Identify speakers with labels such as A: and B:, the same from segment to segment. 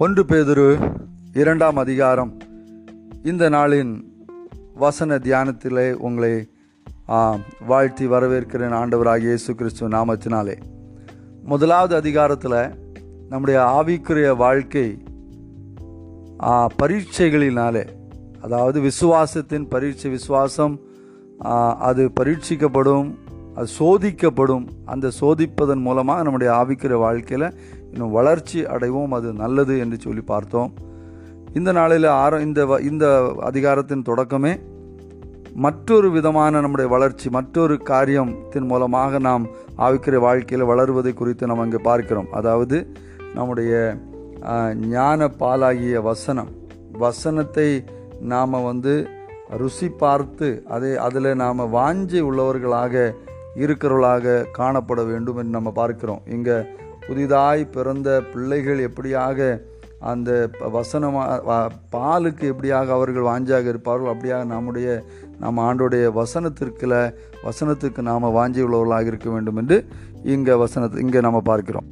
A: ஒன்று பேதுரு இரண்டாம் அதிகாரம். இந்த நாளின் வசன தியானத்திலே உங்களை வாழ்த்தி வரவேற்கிறேன் ஆண்டவராக இயேசு கிறிஸ்துவ நாமத்தினாலே. முதலாவது அதிகாரத்தில் நம்முடைய ஆவிக்குரிய வாழ்க்கை பரீட்சைகளினாலே அதாவது விசுவாசத்தின் பரீட்சை விசுவாசம் அது பரீட்சிக்கப்படும் அது சோதிக்கப்படும் அந்த சோதிப்பதன் மூலமாக நம்முடைய ஆவிக்கிற வாழ்க்கையில் இன்னும் வளர்ச்சி அடைவோம் அது நல்லது என்று சொல்லி பார்த்தோம். இந்த நாளில் ஆர இந்த வ- இந்த அதிகாரத்தின் தொடக்கமே மற்றொரு விதமான நம்முடைய வளர்ச்சி மற்றொரு காரியத்தின் மூலமாக நாம் ஆவிக்கிற வாழ்க்கையில் வளருவதை குறித்து நாம் அங்கே பார்க்கிறோம். அதாவது நம்முடைய ஞான பாலாகிய வசனம். வசனத்தை நாம் வந்து ருசி பார்த்து அதை அதில் நாம் வாஞ்சி உள்ளவர்களாக இருக்கிறவர்களாக காணப்பட வேண்டும் என்று நம்ம பார்க்கிறோம். இங்கே புதிதாய் பிறந்த பிள்ளைகள் எப்படியாக அந்த ப- பாலுக்கு எப்படியாக அவர்கள் வாஞ்சியாக இருப்பார்கள் அப்படியாக நம்முடைய நம்ம ஆண்டோடைய வசனத்திற்குல வசனத்துக்கு நாம் வாஞ்சி உள்ளவர்களாக இருக்க வேண்டும் என்று இங்கே வசனத்தை இங்கே நம்ம பார்க்கிறோம்.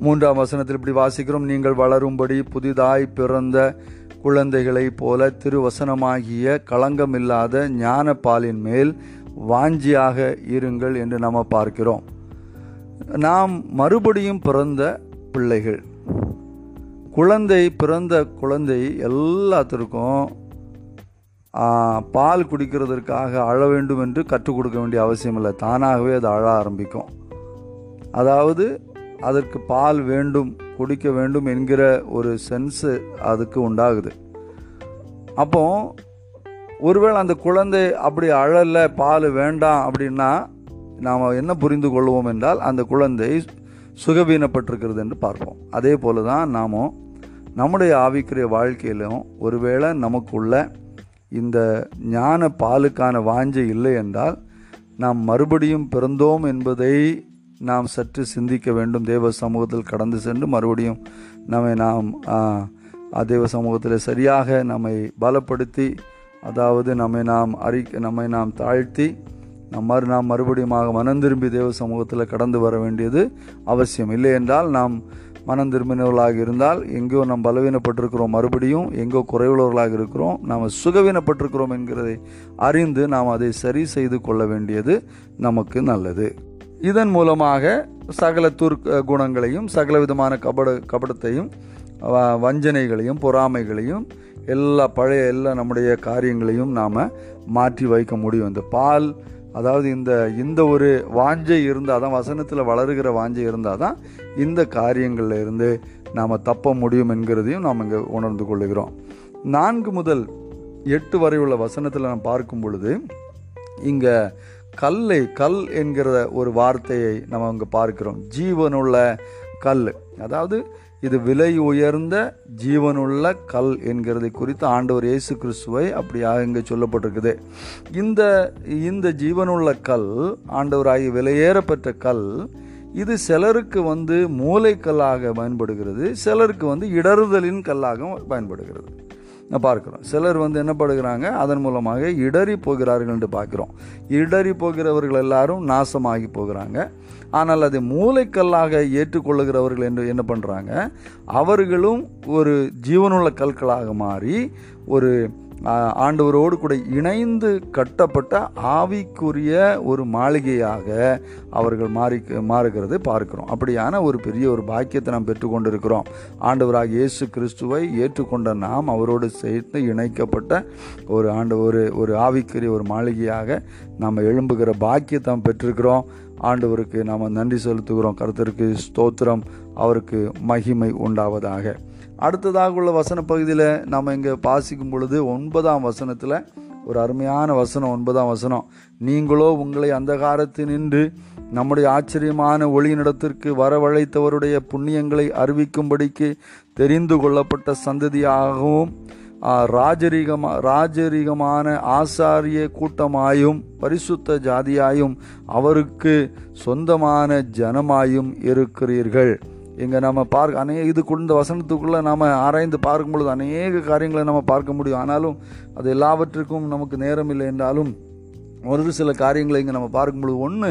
A: மூன்றாம் வசனத்தில் இப்படி வாசிக்கிறோம் நீங்கள் வளரும்படி புதிதாய் பிறந்த குழந்தைகளைப் போல திருவசனமாகிய களங்கமில்லாத ஞான பாலின் மேல் வாஞ்சியாக இருங்கள் என்று நம்ம பார்க்கிறோம். நாம் மறுபடியும் பிறந்த பிள்ளைகள். குழந்தை பிறந்த குழந்தை எல்லாத்திற்கும் பால் குடிக்கிறதற்காக அழ வேண்டும் என்று கற்றுக் கொடுக்க வேண்டிய அவசியம் இல்லை தானாகவே அது அழ ஆரம்பிக்கும். அதாவது அதற்கு பால் வேண்டும் குடிக்க வேண்டும் என்கிற ஒரு சென்ஸு அதுக்கு உண்டாகுது. அப்போ ஒருவேளை அந்த குழந்தை அப்படி அழலை பால் வேண்டாம் அப்படின்னா நாம் என்ன புரிந்து கொள்வோம் என்றால் அந்த குழந்தை சுகவீனப்பட்டிருக்கிறது என்று பார்ப்போம். அதே போல தான் நாமும் நம்முடைய ஆவிக்குரிய வாழ்க்கையிலும் ஒருவேளை நமக்குள்ள இந்த ஞான பாலுக்கான வாஞ்சை இல்லை என்றால் நாம் மறுபடியும் பிறந்தோம் என்பதை நாம் சற்று சிந்திக்க வேண்டும். தேவ சமூகத்தில் கடந்து சென்று மறுபடியும் நம்மை நாம் தேவ சமூகத்தில் சரியாக நம்மை பலப்படுத்தி அதாவது நம்மை நாம் அறி நம்மை நாம் தாழ்த்தி நம்மாறு நாம் மறுபடியும் மனம் திரும்பி தேவ சமூகத்தில் கடந்து வர வேண்டியது அவசியம். இல்லை என்றால் நாம் மனம் திரும்பினவர்களாக இருந்தால் எங்கோ நாம் பலவீனப்பட்டிருக்கிறோம். மறுபடியும் எங்கோ குறைவுள்ளவர்களாக இருக்கிறோம். நாம் சுகவீனப்பட்டிருக்கிறோம் என்கிறதை அறிந்து நாம் அதை சரி செய்து கொள்ள வேண்டியது நமக்கு நல்லது. இதன் மூலமாக சகல துர்க்க குணங்களையும் சகல விதமான கபட கபடத்தையும் வ- வஞ்சனைகளையும் பொறாமைகளையும் எல்லா பழைய எல்லா நம்முடைய காரியங்களையும் நாம் மாற்றி வைக்க முடியும். இந்த பால் அதாவது இந்த இந்த ஒரு வாஞ்சை இருந்தால் தான் வசனத்தில் வளருகிற வாஞ்சை இருந்தால் தான் இந்த காரியங்களில் இருந்து நாம் தப்ப முடியும் என்கிறதையும் நாம் இங்கே உணர்ந்து கொள்ளுகிறோம். நான்கு முதல் எட்டு வரை உள்ள வசனத்தில் நாம் பார்க்கும் பொழுது இங்கே கல்லை கல் என்கிற ஒரு வார்த்தையை நம்ம அங்கே பார்க்கிறோம். ஜீவனுள்ள கல். அதாவது இது விலை உயர்ந்த ஜீவனுள்ள கல் என்கிறதை குறித்து ஆண்டவர் இயேசு கிறிஸ்துவை அப்படியாக இங்கே சொல்லப்பட்டிருக்குது. இந்த இந்த ஜீவனுள்ள கல் ஆண்டவராகி விலையேறப்பட்ட கல் இது சிலருக்கு வந்து மூளைக்கல்லாக பயன்படுகிறது சிலருக்கு வந்து இடறுதலின் கல்லாக பயன்படுகிறது. பார்க்குறோம். சிலர் வந்து என்ன படுகிறாங்க? அதன் மூலமாக இடறி போகிறார்கள் என்று பார்க்குறோம். இடறி போகிறவர்கள் எல்லாரும் நாசமாகி போகிறாங்க. ஆனால் அதை மூளைக்கல்லாக ஏற்றுக்கொள்ளுகிறவர்கள் என்று என்ன பண்ணுறாங்க அவர்களும் ஒரு ஜீவனுள்ள கற்களாக மாறி ஒரு ஆண்டவரோடு கூட இணைந்து கட்டப்பட்ட ஆவிக்குரிய ஒரு மாளிகையாக அவர்கள் மாறி மாறுகிறதை பார்க்கிறோம். அப்படியான ஒரு பெரிய ஒரு பாக்கியத்தை நாம் பெற்றுக்கொண்டிருக்கிறோம். ஆண்டவராக இயேசு கிறிஸ்துவை ஏற்றுக்கொண்ட நாம் அவரோடு சேர்த்து இணைக்கப்பட்ட ஒரு ஆண்டு ஒரு ஒரு ஆவிக்குரிய ஒரு மாளிகையாக நாம் எழும்புகிற பாக்கியத்தை நாம் பெற்றிருக்கிறோம். ஆண்டவருக்கு நாம் நன்றி செலுத்துகிறோம். கருத்தருக்கு ஸ்தோத்திரம். அவருக்கு மகிமை உண்டாவதாக. அடுத்ததாக உள்ள வசன பகுதியில் நாம் இங்கே வாசிக்கும் பொழுது ஒன்பதாம் வசனத்தில் ஒரு அருமையான வசனம் ஒன்பதாம் வசனம். நீங்களோ உங்களை அந்தகாரத்தினின்று நம்முடைய ஆச்சரியமான ஒளியினிடத்திற்கு வரவழைத்தவருடைய புண்ணியங்களை அறிவிக்கும்படிக்கு தெரிந்து கொள்ளப்பட்ட சந்ததியாகவும் ராஜரீகமா ராஜரீகமான ஆசாரிய கூட்டமாயும் பரிசுத்த ஜாதியாயும் அவருக்கு சொந்தமான ஜனமாயும் இருக்கிறீர்கள். இங்கே நம்ம பார்க்க அநே இதுக்குள்ள இந்த வசனத்துக்குள்ளே நாம் ஆராய்ந்து பார்க்கும் பொழுது அநேக காரியங்களை நம்ம பார்க்க முடியும். ஆனாலும் அது எல்லாவற்றுக்கும் நமக்கு நேரம் இல்லை என்றாலும் ஒரு சில காரியங்களை இங்கே நம்ம பார்க்கும்பொழுது ஒன்று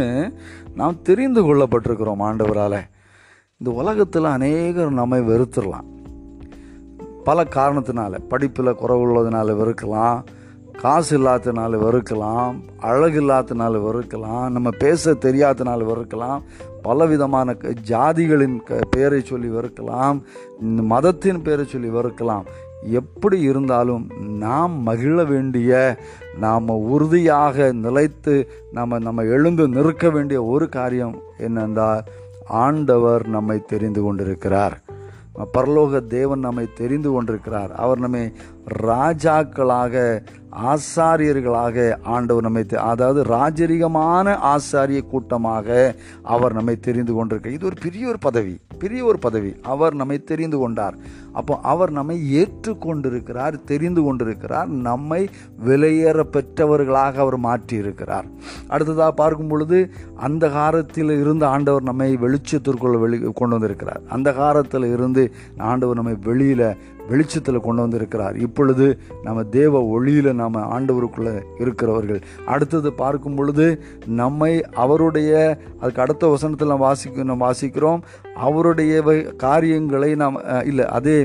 A: நாம் தெரிந்து கொள்ளப்பட்டிருக்கிறோம் ஆண்டவரால். இந்த உலகத்தில் அநேகர் நம்மை வெறுத்துடலாம். பல காரணத்தினால படிப்பில் குறைவுள்ளதுனால வெறுக்கலாம் காசு இல்லாதனால வெறுக்கலாம் அழகு இல்லாதனால வெறுக்கலாம் நம்ம பேச தெரியாதனால வெறுக்கலாம் பலவிதமான க- ஜாதிகளின் க பெயரை சொல்லி வெறுக்கலாம் இந்த மதத்தின் பெயரை சொல்லி வெறுக்கலாம். எப்படி இருந்தாலும் நாம் மகிழ வேண்டிய நாம் உறுதியாக நிலைத்து நம்ம நம்ம எழுந்து நிற்க வேண்டிய ஒரு காரியம் என்னென்றால் ஆண்டவர் நம்மை தெரிந்து கொண்டிருக்கிறார். பரலோக தேவன் நம்மை தெரிந்து கொண்டிருக்கிறார். அவர் நம்மை ராஜாக்களாக ஆசாரியர்களாக ஆண்டவர் நம்மை தெ- அதாவது ராஜரிகமான ஆசாரிய கூட்டமாக அவர் நம்மை தெரிந்து கொண்டிருக்கிறார் இது ஒரு பெரிய ஒரு பதவி பெரிய ஒரு பதவி. அவர் நம்மை தெரிந்து கொண்டார். அப்போ அவர் நம்மை ஏற்றுக்கொண்டிருக்கிறார் தெரிந்து கொண்டிருக்கிறார் நம்மை விலையேற பெற்றவர்களாக அவர் மாற்றி இருக்கிறார் அடுத்ததாக பார்க்கும் பொழுது அந்த காலத்தில் இருந்து ஆண்டவர் நம்மை வெளிச்சத்திற்குள்ள வெளி கொண்டு வந்திருக்கிறார். அந்த காலத்தில் இருந்து ஆண்டவர் நம்மை வெளியில் வெளிச்சத்தில் கொண்டு வந்திருக்கிறார். இப்பொழுது நம்ம தேவ ஒளியில் நாம் ஆண்டவருக்குள்ளே இருக்கிறவர்கள். அடுத்தது பார்க்கும் பொழுது நம்மை அவருடைய அதுக்கு அடுத்த வசனத்தில் நாம் வாசிக்க நாம் வாசிக்கிறோம் அவருடைய காரியங்களை நாம் இல்லை அதே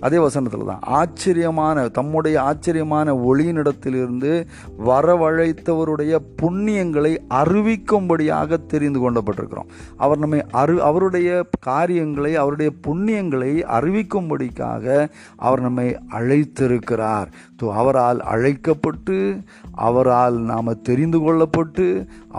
A: அதே வசனத்தில் தான் ஆச்சரியமான தம்முடைய ஆச்சரியமான ஒளியினிடத்திலிருந்து வரவழைத்தவருடைய புண்ணியங்களை அறிவிக்கும்படியாக தெரிந்து கொண்டப்பட்டிருக்கிறோம். அவர் நம்மை அரு அவருடைய காரியங்களை அவருடைய புண்ணியங்களை அறிவிக்கும்படிக்காக அவர் நம்மை அழைத்திருக்கிறார். ஸோ அவரால் அழைக்கப்பட்டு அவரால் நாம் தெரிந்து கொள்ளப்பட்டு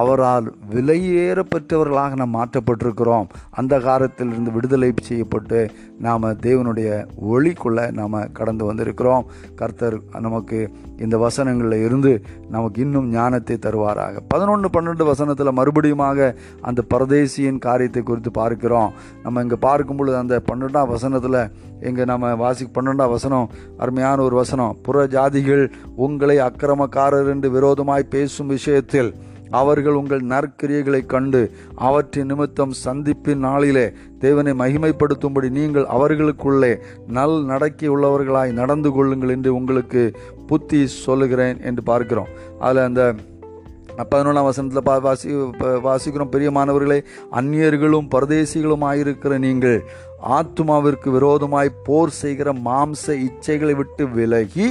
A: அவரால் விலையேற பெற்றவர்களாக நாம் மாற்றப்பட்டிருக்கிறோம். அந்த காலத்திலிருந்து விடுதலை செய்யப்பட்டு நாம் தேவனுடைய ஒளி ஒளிக்குள்ளே நாம் கடந்து வந்திருக்கிறோம். கர்த்தர் நமக்கு இந்த வசனங்களில் இருந்து நமக்கு இன்னும் ஞானத்தை தருவாராக. பதினொன்று பன்னெண்டு வசனத்தில் மறுபடியுமாக அந்த பரதேசியின் காரியத்தை குறித்து பார்க்கிறோம். நம்ம இங்கே பார்க்கும் பொழுது அந்த பன்னெண்டாம் வசனத்தில் இங்கே நம்ம வாசி பன்னெண்டாம் வசனம் அருமையான ஒரு வசனம். புற ஜாதிகள் உங்களை அக்கிரமக்காரர் என்று விரோதமாய் பேசும் விஷயத்தில் அவர்கள் உங்கள் நற்கிரியைகளை கண்டு அவற்றின் நிமித்தம் சந்திப்பின் நாளிலே தேவனை மகிமைப்படுத்தும்படி நீங்கள் அவர்களுக்குள்ளே நல் நடக்கி உள்ளவர்களாய் நடந்து கொள்ளுங்கள் என்று உங்களுக்கு புத்தி சொல்லுகிறேன் என்று பார்க்கிறோம். அதில் அந்த பதினொன்றாம் வசனத்தில் பா வாசி வாசிக்கிறோம் வாசிக்கிறோம். பெரியமானவர்களே அந்நியர்களும் பரதேசிகளும் ஆயிருக்கிற நீங்கள் ஆத்மாவிற்கு விரோதமாய் போர் செய்கிற மாம்ச இச்சைகளை விட்டு விலகி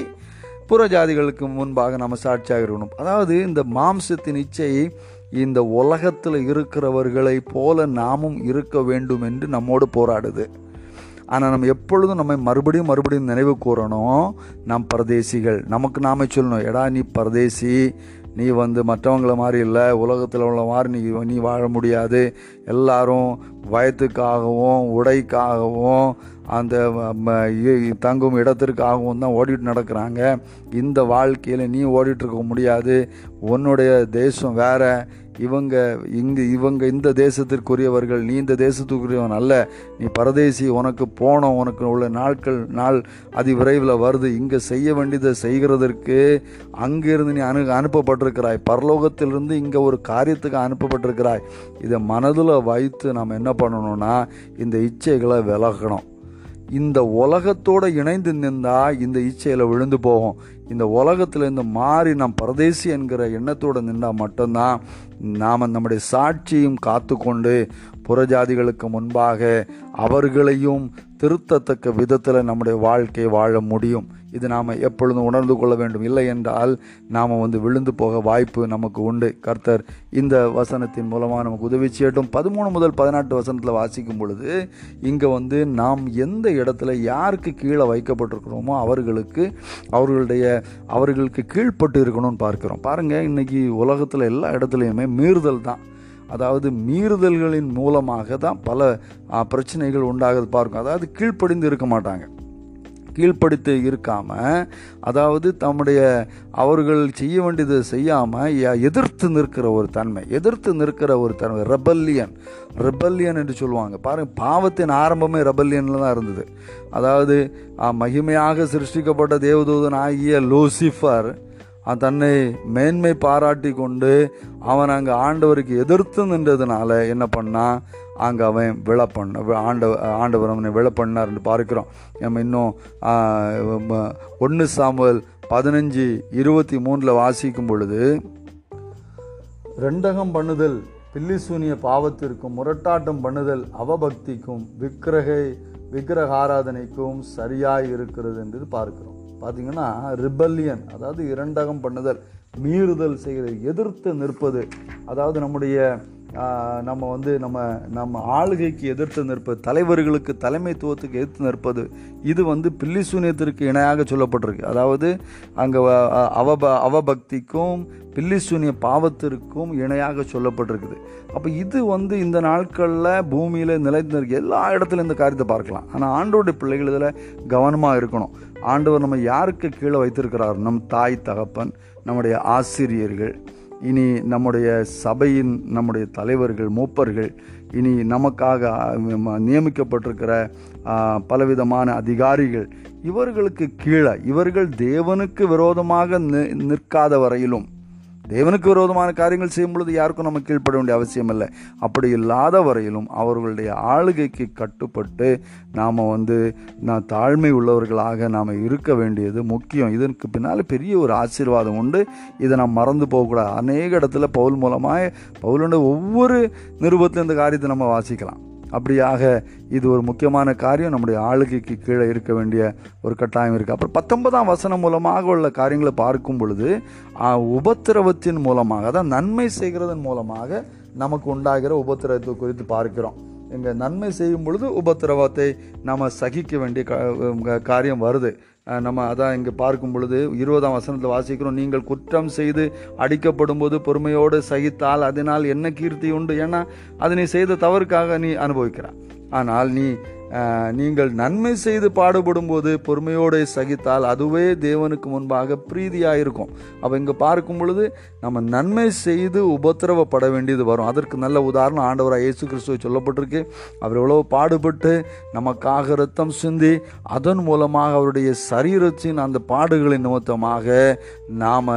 A: புறஜாதிகளுக்கு முன்பாக நம்ம சாட்சியாக இருக்கணும். அதாவது இந்த மாம்சத்தின் இச்சையை இந்த உலகத்தில் இருக்கிறவர்களை போல நாமும் இருக்க வேண்டும் என்று நம்மோடு போராடுது. ஆனால் நம்ம எப்பொழுதும் நம்மை மறுபடியும் மறுபடியும் நினைவு கூறணும். நாம் பரதேசிகள். நமக்கு நாமே சொல்லணும் எடா நீ பரதேசி நீ வந்து மற்றவங்கள மாதிரி இல்லை உலகத்தில் உள்ள மாதிரி நீ நீ வாழ முடியாது. எல்லாரும் வயத்துக்காகவும் உடைக்காகவும் அந்த தங்கும் இடத்திற்காகவும் தான் ஓடிட்டு நடக்கிறாங்க. இந்த வாழ்க்கையில் நீ ஓடிட்டு இருக்க முடியாது. உன்னுடைய தேசம் வேற இவங்க இங்கு இவங்க இந்த தேசத்திற்குரியவர்கள் நீ இந்த தேசத்துக்குரியவன் அல்ல. நீ பரதேசி உனக்கு போனோம் உனக்கு உள்ள நாட்கள் நாள் அதி விரைவில் வருது. இங்கே செய்ய வேண்டியதை செய்கிறதற்கு அங்கிருந்து நீ அனு அனுப்பப்பட்டிருக்கிறாய். பரலோகத்திலிருந்து இங்கே ஒரு காரியத்துக்கு அனுப்பப்பட்டிருக்கிறாய். இதை மனதில் வைத்து நாம் என்ன பண்ணணும்னா இந்த இச்சைகளை விலகணும். இந்த உலகத்தோடு இணைந்து நின்றா இந்த இச்சையில் விழுந்து போகும். இந்த உலகத்திலேருந்து மாறி நாம் பரதேசி என்கிற எண்ணத்தோடு நின்றால் மட்டும்தான் நாம் நம்முடைய சாட்சியும் காத்துக்கொண்டு புறஜாதிகளுக்கு முன்பாக அவர்களையும் திருத்தத்தக்க விதத்தில் நம்முடைய வாழ்க்கை வாழ முடியும். இது நாம் எப்பொழுதும் உணர்ந்து கொள்ள வேண்டும். இல்லை என்றால் நாம் வந்து விழுந்து போக வாய்ப்பு நமக்கு உண்டு. கர்த்தர் இந்த வசனத்தின் மூலமாக நமக்கு உதவி செய்யட்டும். பதிமூணு முதல் பதினெட்டு வசனத்தில் வாசிக்கும் பொழுது இங்கே வந்து நாம் எந்த இடத்துல யாருக்கு கீழே வைக்கப்பட்டிருக்கிறோமோ அவர்களுக்கு அவர்களுடைய அவர்களுக்கு கீழ்ப்பட்டு இருக்கணும்னு பார்க்குறோம். பாருங்கள் இன்னைக்கு உலகத்தில் எல்லா இடத்துலையுமே மீறுதல் தான். அதாவது மீறுதல்களின் மூலமாக தான் பல பிரச்சனைகள் உண்டாகுது. பார்க்கும் அதாவது கீழ்ப்படிந்து இருக்க மாட்டாங்க. கீழ்ப்படுத்தி இருக்காமல் அதாவது தம்முடைய அவர்கள் செய்ய வேண்டியதை செய்யாமல் எதிர்த்து நிற்கிற ஒரு தன்மை எதிர்த்து நிற்கிற ஒரு தன்மை ரெபல்லியன் ரெபல்லியன் என்று சொல்லுவாங்க. பாருங்கள் பாவத்தின் ஆரம்பமே ரெபல்லியனில் தான் இருந்தது. அதாவது மகிமையாக சிருஷ்டிக்கப்பட்ட தேவதூதன் ஆகிய லூசிஃபர் தன்னை மேன்மை பாராட்டி கொண்டு அவன் அங்கே ஆண்டவருக்கு எதிர்த்து நின்றதுனால என்ன பண்ணான்? அங்கே அவன் விழ பண்ண ஆண்ட ஆண்டவ ஆண்டவர் அவனை விழ பண்ணார்னு என்று பார்க்கிறோம். நம்ம இன்னும் ஒன்று சாம்பல் பதினஞ்சு இருபத்தி மூணில் வாசிக்கும் பொழுது ரெண்டகம் பண்ணுதல் பில்லிசூனிய பாவத்திற்கும் முரட்டாட்டம் பண்ணுதல் அவபக்திக்கும் விக்கிரகை விக்கிரக ஆராதனைக்கும் சரியாய் இருக்கிறது என்று பார்க்கிறோம். பார்த்தீங்கன்னா ரிபல்லியன் அதாவது இரண்டகம் பண்ணுதல் மீறுதல் செய்கிறது எதிர்த்து நிற்பது அதாவது நம்முடைய நம்ம வந்து நம்ம நம்ம ஆளுகைக்கு எதிர்த்து நிற்பது தலைவர்களுக்கு தலைமைத்துவத்துக்கு எதிர்த்து நிற்பது இது வந்து பில்லி சூனியத்திற்கு இணையாக சொல்லப்பட்டிருக்கு. அதாவது அங்கே அவப அவபக்திக்கும் பில்லி சூனிய பாவத்திற்கும் இணையாக சொல்லப்பட்டிருக்குது. அப்போ இது வந்து இந்த நாட்களில் பூமியில் நிலைத்திருக்கு எல்லா இடத்துலையும் இந்த காரியத்தை பார்க்கலாம். ஆனால் ஆண்டோடைய பிள்ளைகள் இதில் கவனமாக இருக்கணும். ஆண்டவர் நம்ம யாருக்கு கீழே வைத்திருக்கிறார்? நம் தாய் தகப்பன் நம்முடைய ஆசிரியர்கள். இனி நம்முடைய சபையின் நம்முடைய தலைவர்கள் மூப்பர்கள் இனி நமக்காக நியமிக்கப்பட்டிருக்கிற பலவிதமான அதிகாரிகள் இவர்களுக்கு கீழே இவர்கள் தேவனுக்கு விரோதமாக நிற்காத வரையிலும் தேவனுக்கு விரோதமான காரியங்கள் செய்யும் பொழுது யாருக்கும் நம்ம கீழ்ப்பட வேண்டிய அவசியம் இல்லை. அப்படி இல்லாத வரையிலும் அவர்களுடைய ஆளுகைக்கு கட்டுப்பட்டு நாம் வந்து நான் தாழ்மை உள்ளவர்களாக நாம் இருக்க வேண்டியது முக்கியம். இதற்கு பின்னால் பெரிய ஒரு ஆசீர்வாதம் உண்டு. இதை நாம் மறந்து போகக்கூடாது. அநேக இடத்துல பவுல் மூலமாக பவுலுடைய ஒவ்வொரு நிருபத்தில் இந்த காரியத்தை நம்ம வாசிக்கலாம். அப்படியாக இது ஒரு முக்கியமான காரியம். நம்முடைய ஆளுகைக்கு கீழே இருக்க வேண்டிய ஒரு கட்டாயம் இருக்குது அப்புறம் பத்தொன்பதாம் வசனம் மூலமாக உள்ள காரியங்களை பார்க்கும் பொழுது உபத்திரவத்தின் மூலமாக அதான் நன்மை செய்கிறதன் மூலமாக நமக்கு உண்டாகிற உபத்திரவத்தை குறித்து பார்க்கிறோம். இங்கே நன்மை செய்யும் பொழுது உபத்திரவத்தை நாம் சகிக்க வேண்டிய காரியம் வருது. நம்ம அதான் இங்கே பார்க்கும் பொழுது இருபதாம் வசனத்தில் வாசிக்கிறோம். நீங்கள் குற்றம் செய்து அடிக்கப்படும் போது பொறுமையோடு சகித்தால் அதனால் என்ன கீர்த்தி உண்டு? ஏன்னா அது நீ செய்த தவறுக்காக நீ அனுபவிக்கிறாய். ஆனால் நீ நீங்கள் நன்மை செய்து பாடுபடும் போது பொறுமையோடு சகித்தால் அதுவே தேவனுக்கு முன்பாக பிரீதியாக இருக்கும் அப்போ இங்கே பார்க்கும் பொழுது நம்ம நன்மை செய்து உபத்திரவப்பட வேண்டியது வரும். அதற்கு நல்ல உதாரணம் ஆண்டவராக இயேசு கிறிஸ்துவை சொல்லப்பட்டிருக்கு. அவர் எவ்வளோ பாடுபட்டு நமக்காக ரத்தம் சிந்தி அதன் மூலமாக அவருடைய சரீரத்தின் அந்த பாடுகளின் நிமித்தமாக நாம்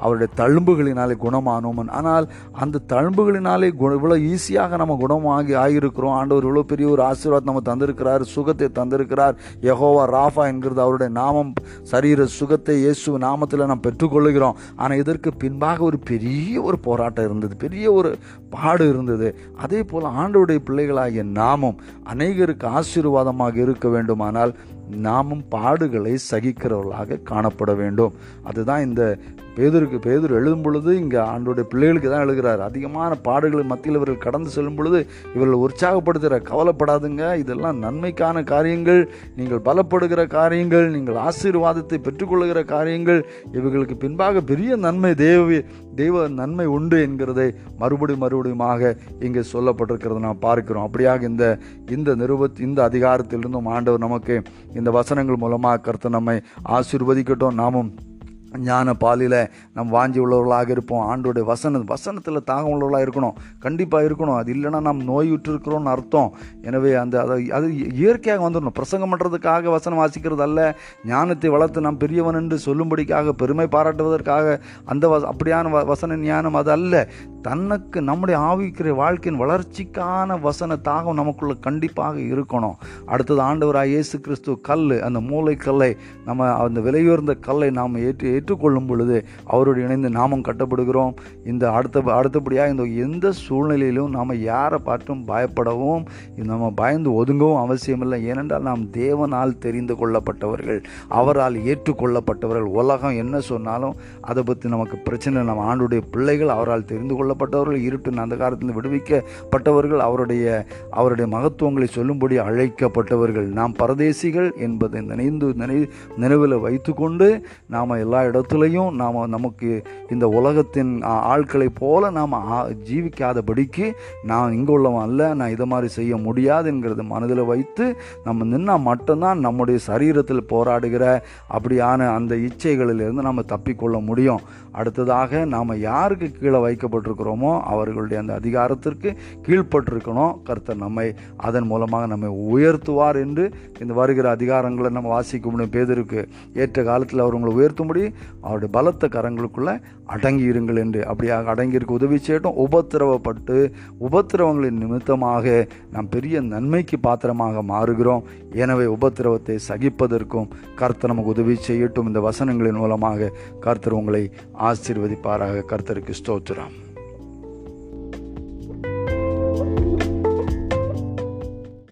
A: அவருடைய தழும்புகளினாலே குணமானோம் ஆனால் அந்த தழும்புகளினாலே குண இவ்வளோ ஈஸியாக நம்ம குணமாகி ஆகியிருக்கிறோம் ஆண்டவர் இவ்வளோ பெரிய ஒரு ஆசீர்வாதம் நம்ம தந்திருக்கிறார் சுகத்தை தந்திருக்கிறார். யகோவா ராஃபா என்கிறது அவருடைய நாமம். சரீர சுகத்தை இயேசு நாமத்தில் நாம் பெற்றுக்கொள்ளுகிறோம். ஆனால் இதற்கு பின்பாக ஒரு பெரிய ஒரு போராட்டம் இருந்தது. பெரிய ஒரு பாடு இருந்தது. அதே போல் ஆண்டவருடைய பிள்ளைகளாகிய நாமும் அநேகருக்கு ஆசீர்வாதமாக இருக்க வேண்டுமானால் நாமும் பாடுகளை சகிக்கிறவர்களாக காணப்பட வேண்டும். அதுதான் இந்த பேதருக்கு பேதர் எழுதும் பொழுது இங்கே ஆண்டோடைய பிள்ளைகளுக்கு தான் எழுதுகிறார் அதிகமான பாடுகளை மத்தியில் இவர்கள் கடந்து செல்லும் பொழுது இவர்கள் உற்சாகப்படுத்துகிற கவலைப்படாதுங்க. இதெல்லாம் நன்மைக்கான காரியங்கள். நீங்கள் பலப்படுகிற காரியங்கள் நீங்கள் ஆசீர்வாதத்தை பெற்றுக்கொள்ளுகிற காரியங்கள். இவர்களுக்கு பின்பாக பெரிய நன்மை தேவ தெய்வ நன்மை உண்டு என்கிறதை மறுபடியும் மறுபடியுமாக இங்கே சொல்லப்பட்டிருக்கிறத நாம் பார்க்கிறோம். அப்படியாக இந்த இந்த நிருபத் இந்த அதிகாரத்திலிருந்தும் ஆண்டவர் நமக்கு இந்த வசனங்கள் மூலமாக கருத்து நம்மை ஆசிர்வதிக்கட்டும். நாமும் ஞான பாலில் நம் வாஞ்சி உள்ளவர்களாக இருப்போம். ஆண்டோடைய வசன வசனத்தில் தாகம் உள்ளவர்களாக இருக்கணும். கண்டிப்பாக இருக்கணும். அது இல்லைன்னா நாம் நோயுற்று இருக்கிறோம்னு அர்த்தம். எனவே அந்த அதை அது இயற்கையாக வந்துடணும். பிரசங்கம் பண்ணுறதுக்காக வசனம் வாசிக்கிறது அல்ல. ஞானத்தை வளர்த்து நாம் பெரியவன் என்று சொல்லும்படிக்காக பெருமை பாராட்டுவதற்காக அந்த வ அப்படியான வ- வசன ஞானம் அது அல்ல. தனக்கு நம்முடைய ஆவிக்கிற வாழ்க்கையின் வளர்ச்சிக்கான வசன தாகம் நமக்குள்ளே கண்டிப்பாக இருக்கணும். அடுத்தது ஆண்டவராக இயேசு கிறிஸ்து கல் அந்த மூளை கல்லை நம்ம அந்த விலையுயர்ந்த கல்லை நாம் ஏற்றி ஏற்றுக்கொள்ளும் பொழுது அவரோடு இணைந்து நாமும் கட்டப்படுகிறோம். இந்த அடுத்த அடுத்தபடியாக இந்த எந்த சூழ்நிலையிலும் நாம் யாரை பார்த்தும் பயப்படவும் நம்ம பயந்து ஒதுங்கவும் அவசியமில்லை. ஏனென்றால் நாம் தேவனால் தெரிந்து கொள்ளப்பட்டவர்கள் அவரால் ஏற்றுக்கொள்ளப்பட்டவர்கள். உலகம் என்ன சொன்னாலும் அதை பற்றி நமக்கு பிரச்சனை நம்ம ஆண்டுடைய பிள்ளைகள் அவரால் தெரிந்து கொள்ளப்பட்டவர்கள் இருட்டு அந்த காலத்தில் விடுவிக்கப்பட்டவர்கள் அவருடைய அவருடைய மகத்துவங்களை சொல்லும்படி அழைக்கப்பட்டவர்கள். நாம் பரதேசிகள் என்பதை நினைந்து நினை நினைவில் வைத்துக்கொண்டு நாம் எல்லா இடத்துலையும் நாம் நமக்கு இந்த உலகத்தின் ஆட்களை ஆட்களைப் போல நாம் ஜீவிக்காதபடிக்கு நான் இங்கே உள்ளவன் அல்ல நான் இதை மாதிரி செய்ய முடியாதுங்கிறது மனதில் வைத்து நம்ம நின்னால் மட்டும்தான் நம்முடைய சரீரத்தில் போராடுகிற அப்படியான அந்த இச்சைகளிலிருந்து நம்ம தப்பிக்கொள்ள முடியும். அடுத்ததாக நாம் யாருக்கு கீழே வைக்கப்பட்டிருக்கிறோமோ அவர்களுடைய அந்த அதிகாரத்திற்கு கீழ்ப்பட்டிருக்கணும். கர்த்தர் நம்மை அதன் மூலமாக நம்மை உயர்த்துவார் என்று இந்த வருகிற அதிகாரங்களை நம்ம வாசிக்க முடியும் பேதருக்கு ஏற்ற காலத்தில் அவர் உங்களை உயர்த்தும்படி அவருடைய பலத்த கரங்களுக்குள்ளே அடங்கி இருங்கள் என்று. அப்படியாக அடங்கியிருக்க உதவி செய்யட்டும். உபத்திரவப்பட்டு உபத்திரவங்களின் நிமித்தமாக நாம் பெரிய நன்மைக்கு பாத்திரமாக மாறுகிறோம். எனவே உபத்திரவத்தை சகிப்பதற்கும் கர்த்தர் நமக்கு உதவி செய்யட்டும். இந்த வசனங்களின் மூலமாக கர்த்தர் உங்களை ஆசீர்வதிப்பாராக. கர்த்தருக்கு ஸ்தோத்திரம்.